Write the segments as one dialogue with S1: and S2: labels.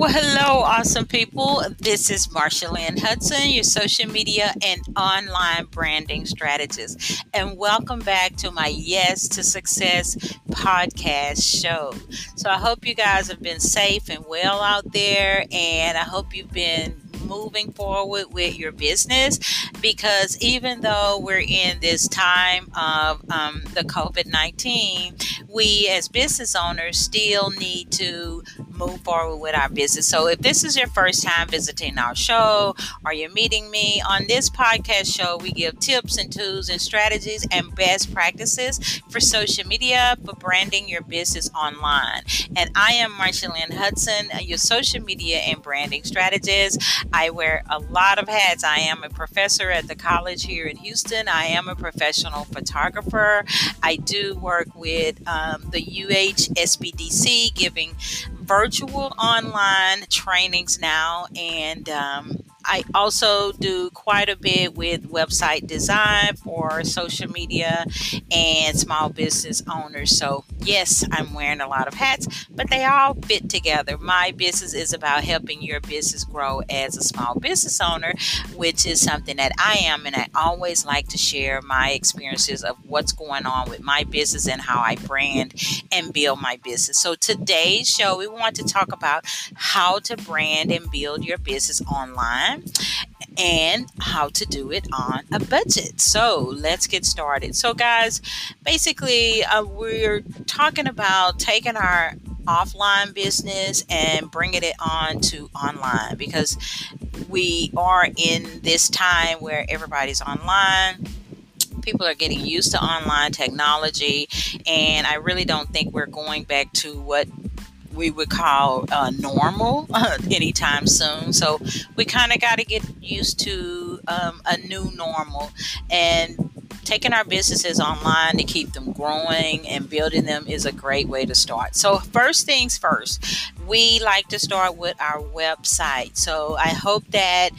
S1: Well, hello, awesome people. This is Marsha Lynn Hudson, your social media and online branding strategist. And welcome back to my Yes to Success podcast show. So I hope you guys have been safe and well out there, and I hope you've been moving forward with your business because even though we're in this time of um, the COVID 19, we as business owners still need to move forward with our business. So, if this is your first time visiting our show or you're meeting me on this podcast show, we give tips and tools and strategies and best practices for social media for branding your business online. And I am Marsha Lynn Hudson, your social media and branding strategist. I wear a lot of hats. I am a professor at the college here in Houston. I am a professional photographer. I do work with um, the UH SBDC, giving virtual online trainings now, and um, I also do quite a bit with website design for social media and small business owners. So, yes, I'm wearing a lot of hats, but they all fit together. My business is about helping your business grow as a small business owner, which is something that I am, and I always like to share my experiences of what's going on with my business and how I brand and build my business. So, today's show, we want to talk about how to brand and build your business online and how to do it on a budget. So let's get started. So, guys, basically, uh, we're talking about taking our offline business and bringing it on to online because we are in this time where everybody's online people are getting used to online technology and i really don't think we're going back to what we would call uh, normal anytime soon. So we kind of got to get used to um, a new normal and taking our businesses online to keep them growing and building them is a great way to start. So, first things first, we like to start with our website. So, I hope that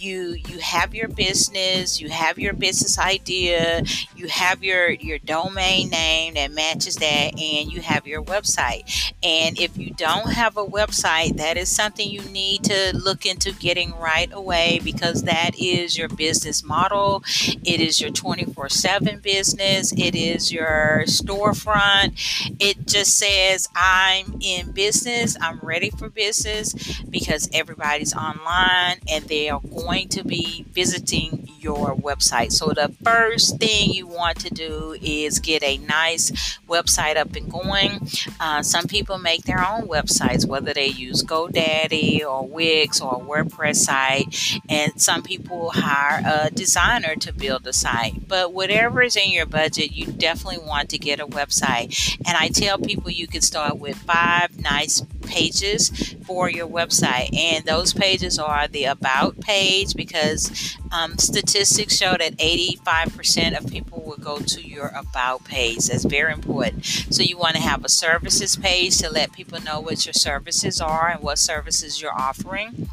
S1: you you have your business, you have your business idea, you have your your domain name that matches that and you have your website. And if you don't have a website, that is something you need to look into getting right away because that is your business model. It is your 24/7 business. It is your storefront. It just says I'm in business. I'm ready for business because everybody's online and they are going going to be visiting your website. So, the first thing you want to do is get a nice website up and going. Uh, some people make their own websites, whether they use GoDaddy or Wix or a WordPress site, and some people hire a designer to build a site. But whatever is in your budget, you definitely want to get a website. And I tell people you can start with five nice pages for your website, and those pages are the About page because um, statistics show that 85% of people will go to your about page. That's very important. So you want to have a services page to let people know what your services are and what services you're offering.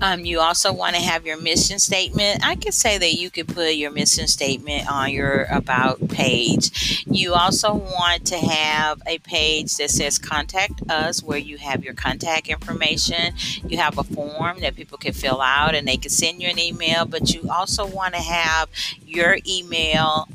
S1: Um, you also want to have your mission statement. I could say that you could put your mission statement on your about page. You also want to have a page that says contact us where you have your contact information. You have a form that people can fill out and they can send you an email, but you also want to have your email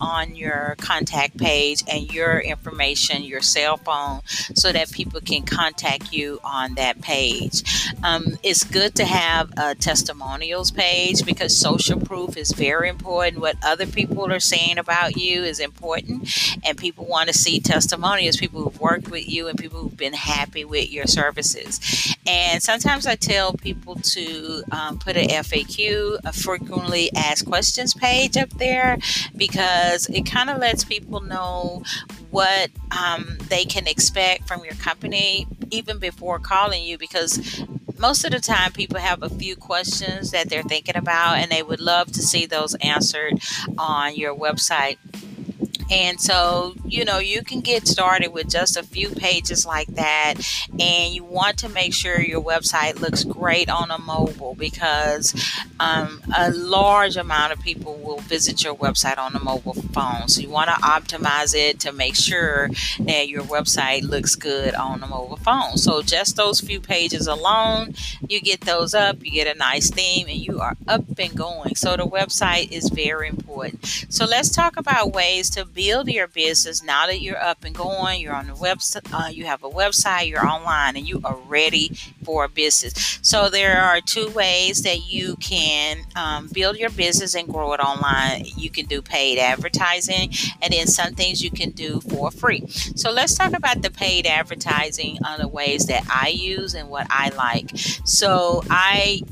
S1: on your contact page and your information, your cell phone, so that people can contact you on that page. Um, it's good to have a testimonials page because social proof is very important. What other people are saying about you is important, and people want to see testimonials, people who've worked with you and people who've been happy with your services. And sometimes I tell people to um, put an FAQ, a frequently asked questions page up there because it kind of lets people know what um, they can expect from your company even before calling you because most of the time people have a few questions that they're thinking about and they would love to see those answered on your website And so, you know, you can get started with just a few pages like that. And you want to make sure your website looks great on a mobile because um, a large amount of people will visit your website on a mobile phone. So you want to optimize it to make sure that your website looks good on a mobile phone. So just those few pages alone, you get those up, you get a nice theme, and you are up and going. So the website is very important. So let's talk about ways to build your business now that you're up and going. You're on the website, uh, you have a website, you're online, and you are ready for a business. So there are two ways that you can um, build your business and grow it online. You can do paid advertising, and then some things you can do for free. So let's talk about the paid advertising on the ways that I use and what I like. So I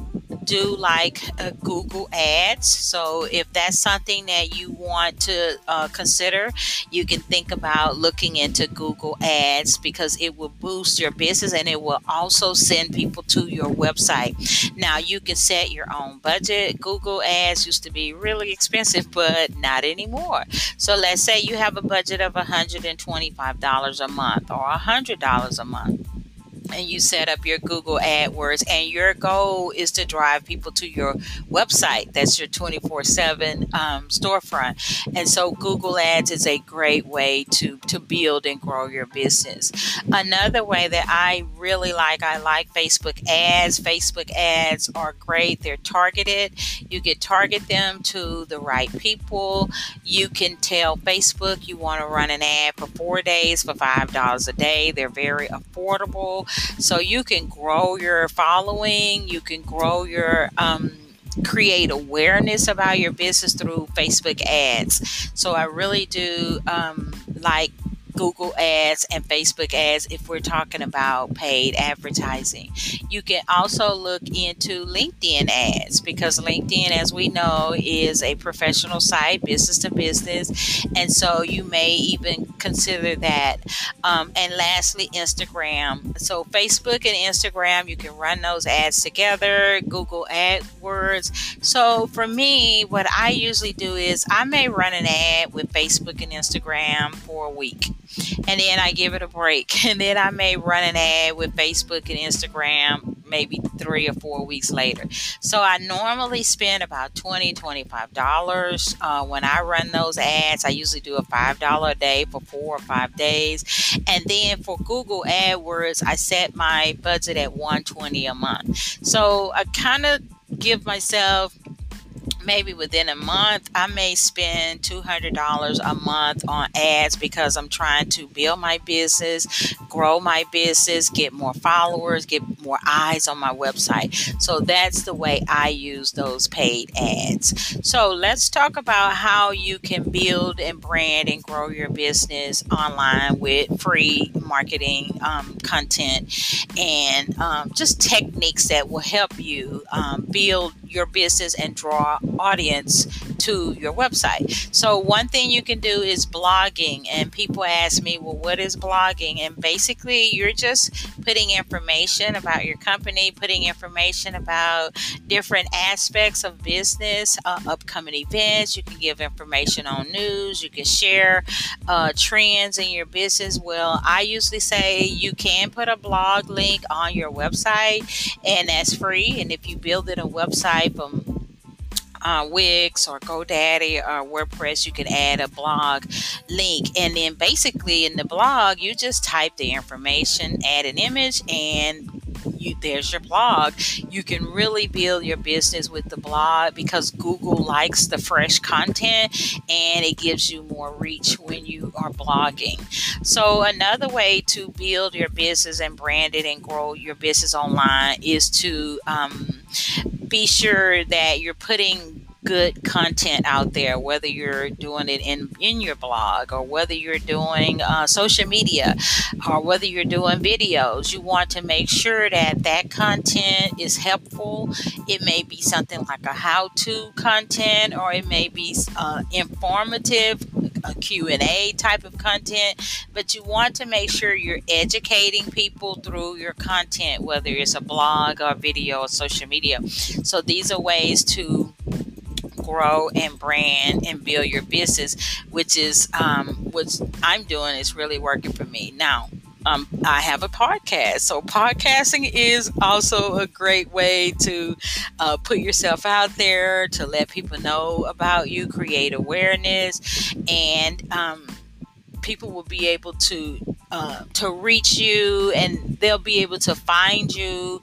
S1: do like Google Ads. So if that's something that you want to uh, consider, you can think about looking into Google Ads because it will boost your business and it will also send people to your website. Now you can set your own budget. Google Ads used to be really expensive, but not anymore. So let's say you have a budget of $125 a month or $100 a month and you set up your Google AdWords, and your goal is to drive people to your website. That's your 24 um, 7 storefront. And so, Google Ads is a great way to, to build and grow your business. Another way that I really like, I like Facebook ads. Facebook ads are great, they're targeted. You can target them to the right people. You can tell Facebook you want to run an ad for four days for $5 a day, they're very affordable. So you can grow your following, you can grow your um, create awareness about your business through Facebook ads. So I really do um, like Google ads and Facebook ads if we're talking about paid advertising. You can also look into LinkedIn ads because LinkedIn, as we know, is a professional site, business to business. And so you may even consider that. Um, and lastly, Instagram. So Facebook and Instagram, you can run those ads together, Google AdWords. So for me, what I usually do is I may run an ad with Facebook and Instagram for a week and then I give it a break. And then I may run an ad with Facebook and Instagram maybe three or four weeks later. So I normally spend about $20, $25 uh, when I run those ads. I usually do a $5 a day for four or five days. And then for Google AdWords, I set my budget at 120 a month. So I kind of give myself maybe within a month, I may spend $200 a month on ads because I'm trying to build my business, grow my business, get more followers, get more eyes on my website. So that's the way I use those paid ads. So let's talk about how you can build and brand and grow your business online with free marketing um, content and um, just techniques that will help you um, build your business and draw audience to your website. So, one thing you can do is blogging. And people ask me, well, what is blogging? And basically, you're just putting information about your company, putting information about different aspects of business, uh, upcoming events. You can give information on news, you can share uh, trends in your business. Well, I usually say you can put a blog link on your website, and that's free. And if you build it a website from uh, Wix or GoDaddy or WordPress, you can add a blog link. And then basically in the blog, you just type the information, add an image, and you, there's your blog. You can really build your business with the blog because Google likes the fresh content and it gives you more reach when you are blogging. So, another way to build your business and brand it and grow your business online is to um, be sure that you're putting good content out there, whether you're doing it in, in your blog or whether you're doing uh, social media or whether you're doing videos. You want to make sure that that content is helpful. It may be something like a how-to content or it may be uh, informative a q&a type of content but you want to make sure you're educating people through your content whether it's a blog or video or social media so these are ways to grow and brand and build your business, which is um, what I'm doing is really working for me. Now, um, I have a podcast. So, podcasting is also a great way to uh, put yourself out there, to let people know about you, create awareness, and um, people will be able to uh, to reach you and they'll be able to find you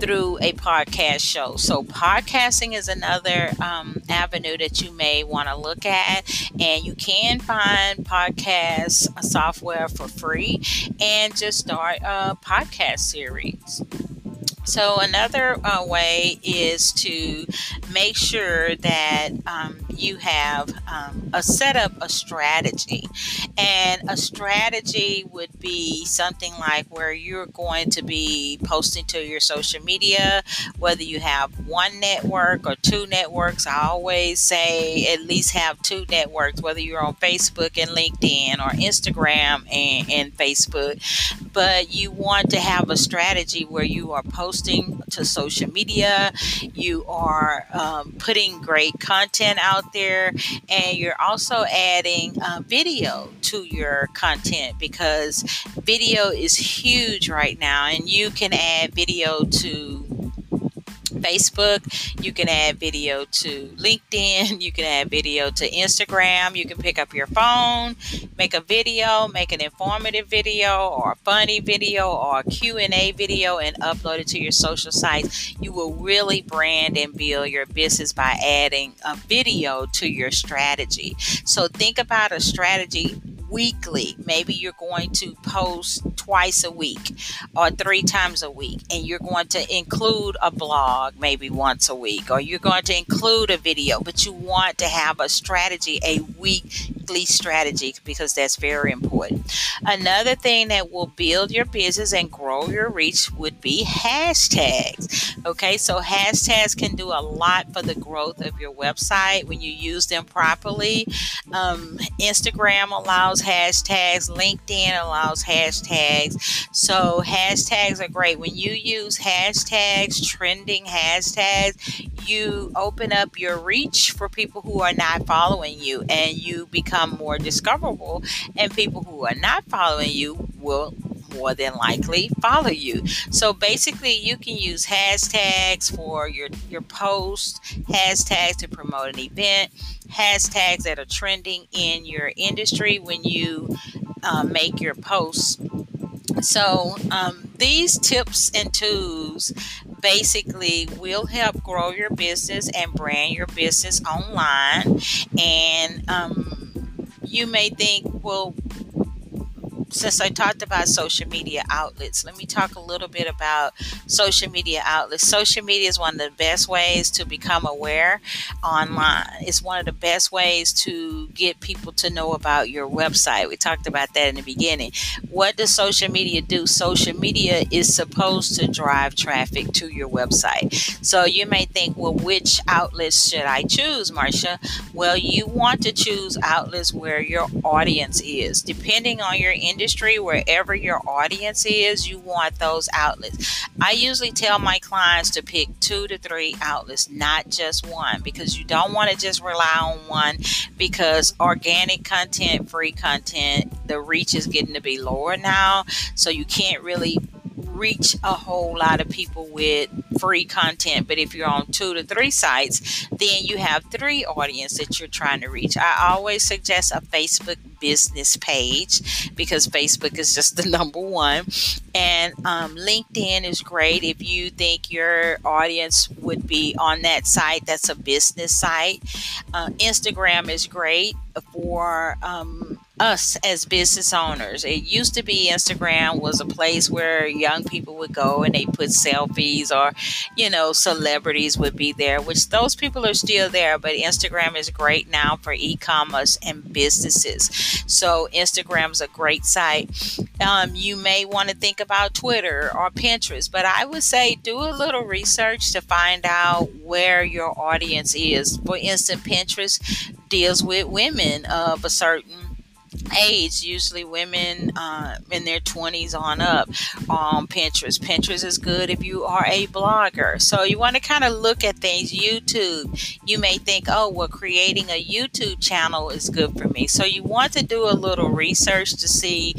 S1: through a podcast show. So podcasting is another um, avenue that you may want to look at and you can find podcast software for free and just start a podcast series so, another uh, way is to make sure that um, you have um, a setup, a strategy. And a strategy would be something like where you're going to be posting to your social media, whether you have one network or two networks. I always say at least have two networks, whether you're on Facebook and LinkedIn or Instagram and, and Facebook. But you want to have a strategy where you are posting posting to social media, you are um, putting great content out there, and you're also adding uh, video to your content because video is huge right now, and you can add video to Facebook. You can add video to LinkedIn. You can add video to Instagram. You can pick up your phone, make a video, make an informative video or a funny video or a Q&A video and upload it to your social sites. You will really brand and build your business by adding a video to your strategy. So think about a strategy weekly. Maybe you're going to post twice a week or three times a week, and you're going to include a blog maybe once a week, or you're going to include a video, but you want to have a strategy, a strategy, because that's very important. Another thing that will build your business and grow your reach would be hashtags. Okay, so hashtags can do a lot for the growth of your website when you use them properly. Um, Instagram allows hashtags, LinkedIn allows hashtags. So hashtags are great. When you use hashtags, trending hashtags, you open up your reach for people who are not following you and you become more discoverable and people who are not following you will more than likely follow you. So basically, you can use hashtags for your your post, hashtags to promote an event, hashtags that are trending in your industry when you uh, make your posts. So um, these tips and tools basically will help grow your business and brand your business online. And um, you may think, well, since I talked about social media outlets, let me talk a little bit about social media outlets. Social media is one of the best ways to become aware online. It's one of the best ways to get people to know about your website. We talked about that in the beginning. What does social media do? Social media is supposed to drive traffic to your website. So you may think, well, which outlets should I choose, Marsha? Well, you want to choose outlets where your audience is. Depending on your industry, industry, wherever your audience is, you want those outlets. I usually tell my clients to pick two to three outlets, not just one, because you don't want to just rely on one because organic content, free content, the reach is getting to be lower now. So you can't really reach a whole lot of people with free content. But if you're on two to three sites, then you have three audience that you're trying to reach. I always suggest a Facebook business page because Facebook is just the number one. And um, LinkedIn is great if you think your audience would be on that site. That's a business site. Uh, Instagram is great for um, us as business owners. It used to be Instagram was a place where young people would go and they put selfies or, you know, celebrities would be there, which those people are still there, but Instagram is great now for e-commerce and businesses. So Instagram's a great site. Um, you may want to think about Twitter or Pinterest, but I would say do a little research to find out where your audience is. For instance, Pinterest deals with women of a certain age, usually women uh, in their 20s on up on Pinterest. Pinterest is good if you are a blogger. So you want to kind of look at things. YouTube, you may think, oh, well, creating a YouTube channel is good for me. So you want to do a little research to see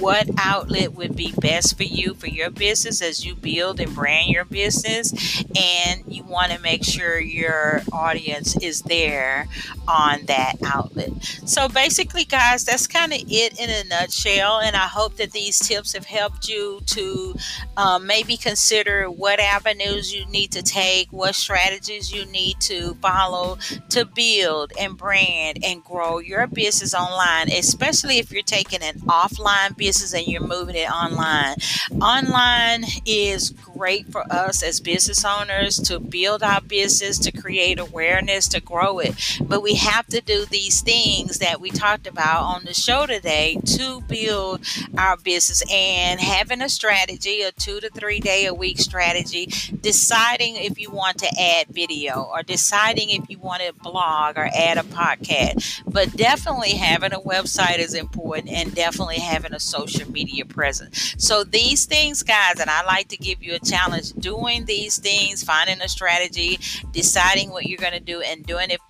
S1: what outlet would be best for you for your business as you build and brand your business and you want to make sure your audience is there on that outlet. So basically guys that's kind of it in a nutshell and i hope that these tips have helped you to um, maybe consider what avenues you need to take what strategies you need to follow to build and brand and grow your business online especially if you're taking an offline business business and you're moving it online. Online is great for us as business owners to build our business, to create awareness, to grow it. But we have to do these things that we talked about on the show today to build our business and having a strategy, a two to three day a week strategy, deciding if you want to add video or deciding if you want to blog or add a podcast. But definitely having a website is important and definitely having a social social media presence. So these things, guys, and I like to give you a challenge doing these things, finding a strategy, deciding what you're going to do, and doing it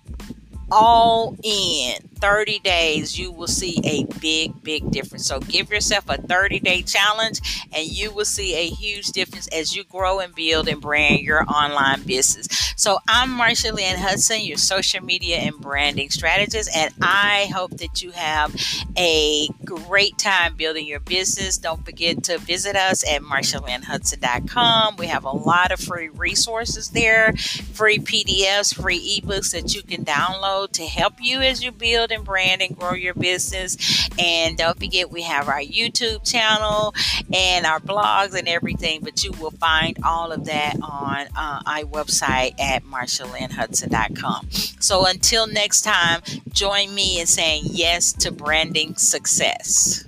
S1: all in 30 days, you will see a big, big difference. So give yourself a 30 day challenge and you will see a huge difference as you grow and build and brand your online business. So I'm Marsha Lynn Hudson, your social media and branding strategist, and I hope that you have a great time building your business. Don't forget to visit us at marshalynnhudson.com. We have a lot of free resources there, free PDFs, free ebooks that you can download to help you as you build and brand and grow your business. And don't forget, we have our YouTube channel and our blogs and everything, but you will find all of that on uh, our website at marshalynnhudson.com. So until next time, join me in saying yes to branding success.